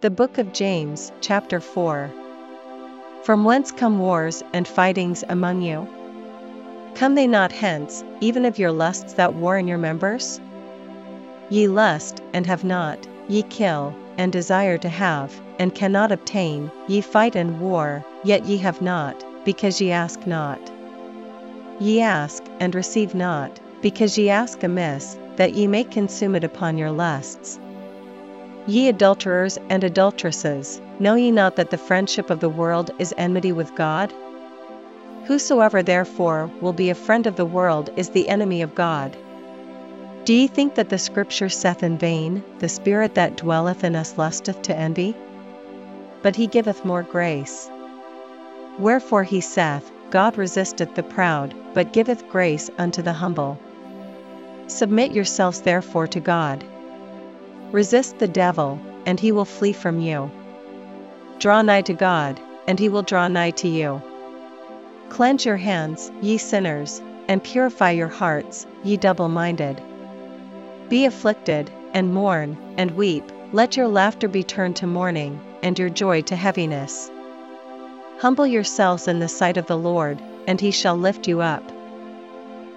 The Book of James, chapter 4. From whence come wars and fightings among you? Come they not hence, even of your lusts that war in your members? Ye lust, and have not, ye kill, and desire to have, and cannot obtain, ye fight and war, yet ye have not, because ye ask not. Ye ask, and receive not, because ye ask amiss, that ye may consume it upon your lusts. Ye adulterers and adulteresses, know ye not that the friendship of the world is enmity with God? Whosoever therefore will be a friend of the world is the enemy of God. Do ye think that the scripture saith in vain, The Spirit that dwelleth in us lusteth to envy? But he giveth more grace. Wherefore he saith, God resisteth the proud, but giveth grace unto the humble. Submit yourselves therefore to God. Resist the devil, and he will flee from you. Draw nigh to God, and he will draw nigh to you. Cleanse your hands, ye sinners, and purify your hearts, ye double minded. Be afflicted, and mourn, and weep, let your laughter be turned to mourning, and your joy to heaviness. Humble yourselves in the sight of the Lord, and he shall lift you up.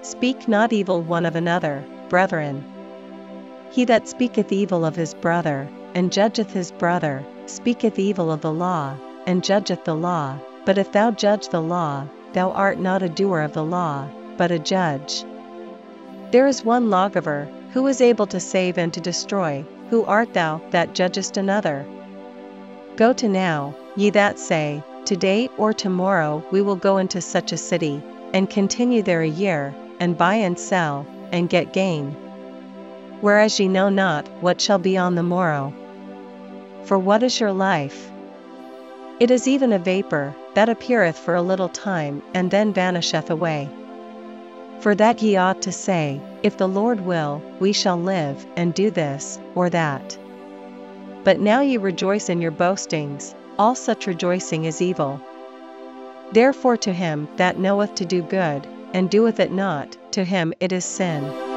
Speak not evil one of another, brethren. He that speaketh evil of his brother, and judgeth his brother, speaketh evil of the law, and judgeth the law, but if thou judge the law, thou art not a doer of the law, but a judge. There is one lawgiver, who is able to save and to destroy, who art thou that judgest another? Go to now, ye that say, Today or tomorrow we will go into such a city, and continue there a year, and buy and sell, and get gain. Whereas ye know not what shall be on the morrow. For what is your life? It is even a vapor, that appeareth for a little time and then vanisheth away. For that ye ought to say, If the Lord will, we shall live, and do this, or that. But now ye rejoice in your boastings, all such rejoicing is evil. Therefore to him that knoweth to do good, and doeth it not, to him it is sin.